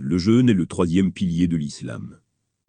Le jeûne est le troisième pilier de l'islam.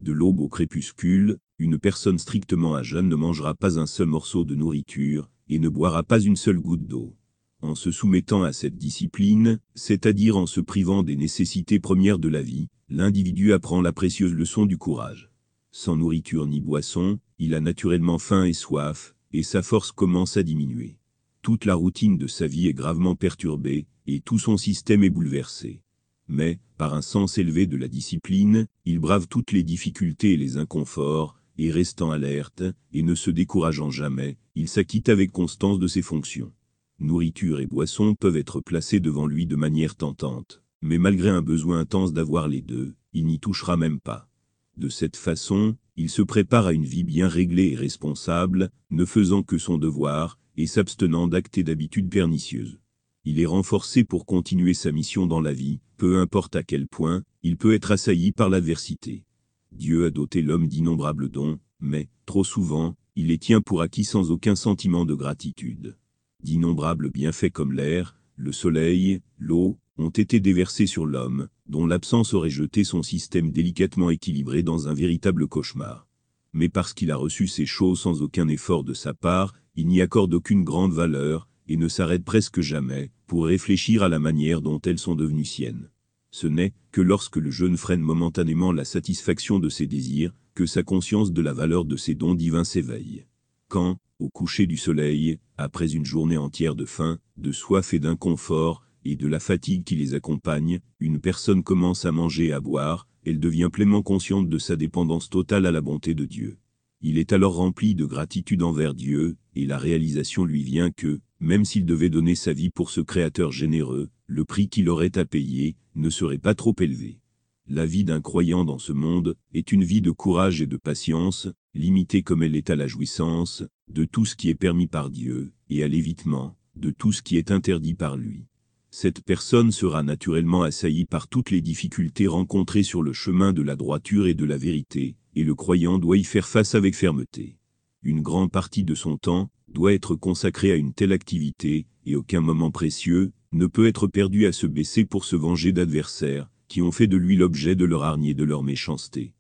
De l'aube au crépuscule, une personne strictement à jeûne ne mangera pas un seul morceau de nourriture, et ne boira pas une seule goutte d'eau. En se soumettant à cette discipline, c'est-à-dire en se privant des nécessités premières de la vie, l'individu apprend la précieuse leçon du courage. Sans nourriture ni boisson, il a naturellement faim et soif, et sa force commence à diminuer. Toute la routine de sa vie est gravement perturbée, et tout son système est bouleversé. Mais, par un sens élevé de la discipline, il brave toutes les difficultés et les inconforts, et restant alerte, et ne se décourageant jamais, il s'acquitte avec constance de ses fonctions. Nourriture et boisson peuvent être placés devant lui de manière tentante, mais malgré un besoin intense d'avoir les deux, il n'y touchera même pas. De cette façon, il se prépare à une vie bien réglée et responsable, ne faisant que son devoir, et s'abstenant d'actes et d'habitudes pernicieuses. Il est renforcé pour continuer sa mission dans la vie, peu importe à quel point, il peut être assailli par l'adversité. Dieu a doté l'homme d'innombrables dons, mais, trop souvent, il les tient pour acquis sans aucun sentiment de gratitude. D'innombrables bienfaits comme l'air, le soleil, l'eau, ont été déversés sur l'homme, dont l'absence aurait jeté son système délicatement équilibré dans un véritable cauchemar. Mais parce qu'il a reçu ces choses sans aucun effort de sa part, il n'y accorde aucune grande valeur, et ne s'arrête presque jamais, pour réfléchir à la manière dont elles sont devenues siennes. Ce n'est que lorsque le jeune freine momentanément la satisfaction de ses désirs, que sa conscience de la valeur de ses dons divins s'éveille. Quand, au coucher du soleil, après une journée entière de faim, de soif et d'inconfort, et de la fatigue qui les accompagne, une personne commence à manger et à boire, elle devient pleinement consciente de sa dépendance totale à la bonté de Dieu. Il est alors rempli de gratitude envers Dieu, et la réalisation lui vient que, même s'il devait donner sa vie pour ce Créateur généreux, le prix qu'il aurait à payer ne serait pas trop élevé. La vie d'un croyant dans ce monde est une vie de courage et de patience, limitée comme elle est à la jouissance, de tout ce qui est permis par Dieu, et à l'évitement, de tout ce qui est interdit par lui cette personne sera naturellement assaillie par toutes les difficultés rencontrées sur le chemin de la droiture et de la vérité, et le croyant doit y faire face avec fermeté. Une grande partie de son temps doit être consacrée à une telle activité, et aucun moment précieux ne peut être perdu à se baisser pour se venger d'adversaires qui ont fait de lui l'objet de leur hargne et de leur méchanceté.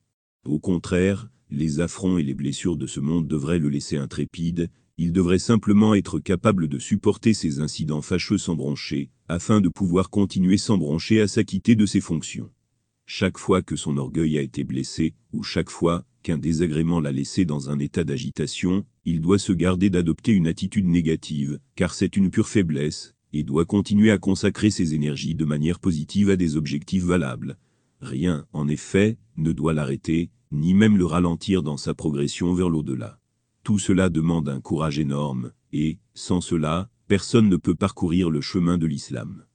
Au contraire, les affronts et les blessures de ce monde devraient le laisser intrépide, il devrait simplement être capable de supporter ces incidents fâcheux sans broncher, afin de pouvoir continuer sans broncher à s'acquitter de ses fonctions. Chaque fois que son orgueil a été blessé, ou chaque fois qu'un désagrément l'a laissé dans un état d'agitation, il doit se garder d'adopter une attitude négative, car c'est une pure faiblesse, et doit continuer à consacrer ses énergies de manière positive à des objectifs valables. Rien, en effet, ne doit l'arrêter, ni même le ralentir dans sa progression vers l'au-delà. Tout cela demande un courage énorme, et, sans cela, personne ne peut parcourir le chemin de l'islam.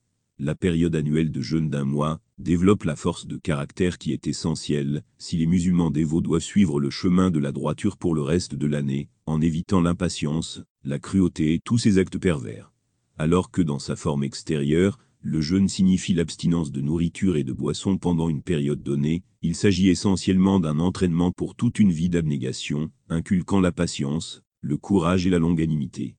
La période annuelle de jeûne d'un mois développe la force de caractère qui est essentielle si les musulmans dévots doivent suivre le chemin de la droiture pour le reste de l'année, en évitant l'impatience, la cruauté et tous ces actes pervers. Alors que dans sa forme extérieure, le jeûne signifie l'abstinence de nourriture et de boisson pendant une période donnée, il s'agit essentiellement d'un entraînement pour toute une vie d'abnégation, inculquant la patience, le courage et la longanimité.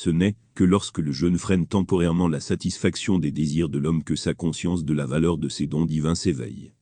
Ce n'est que lorsque le jeûne freine temporairement la satisfaction des désirs de l'homme que sa conscience de la valeur de ses dons divins s'éveille.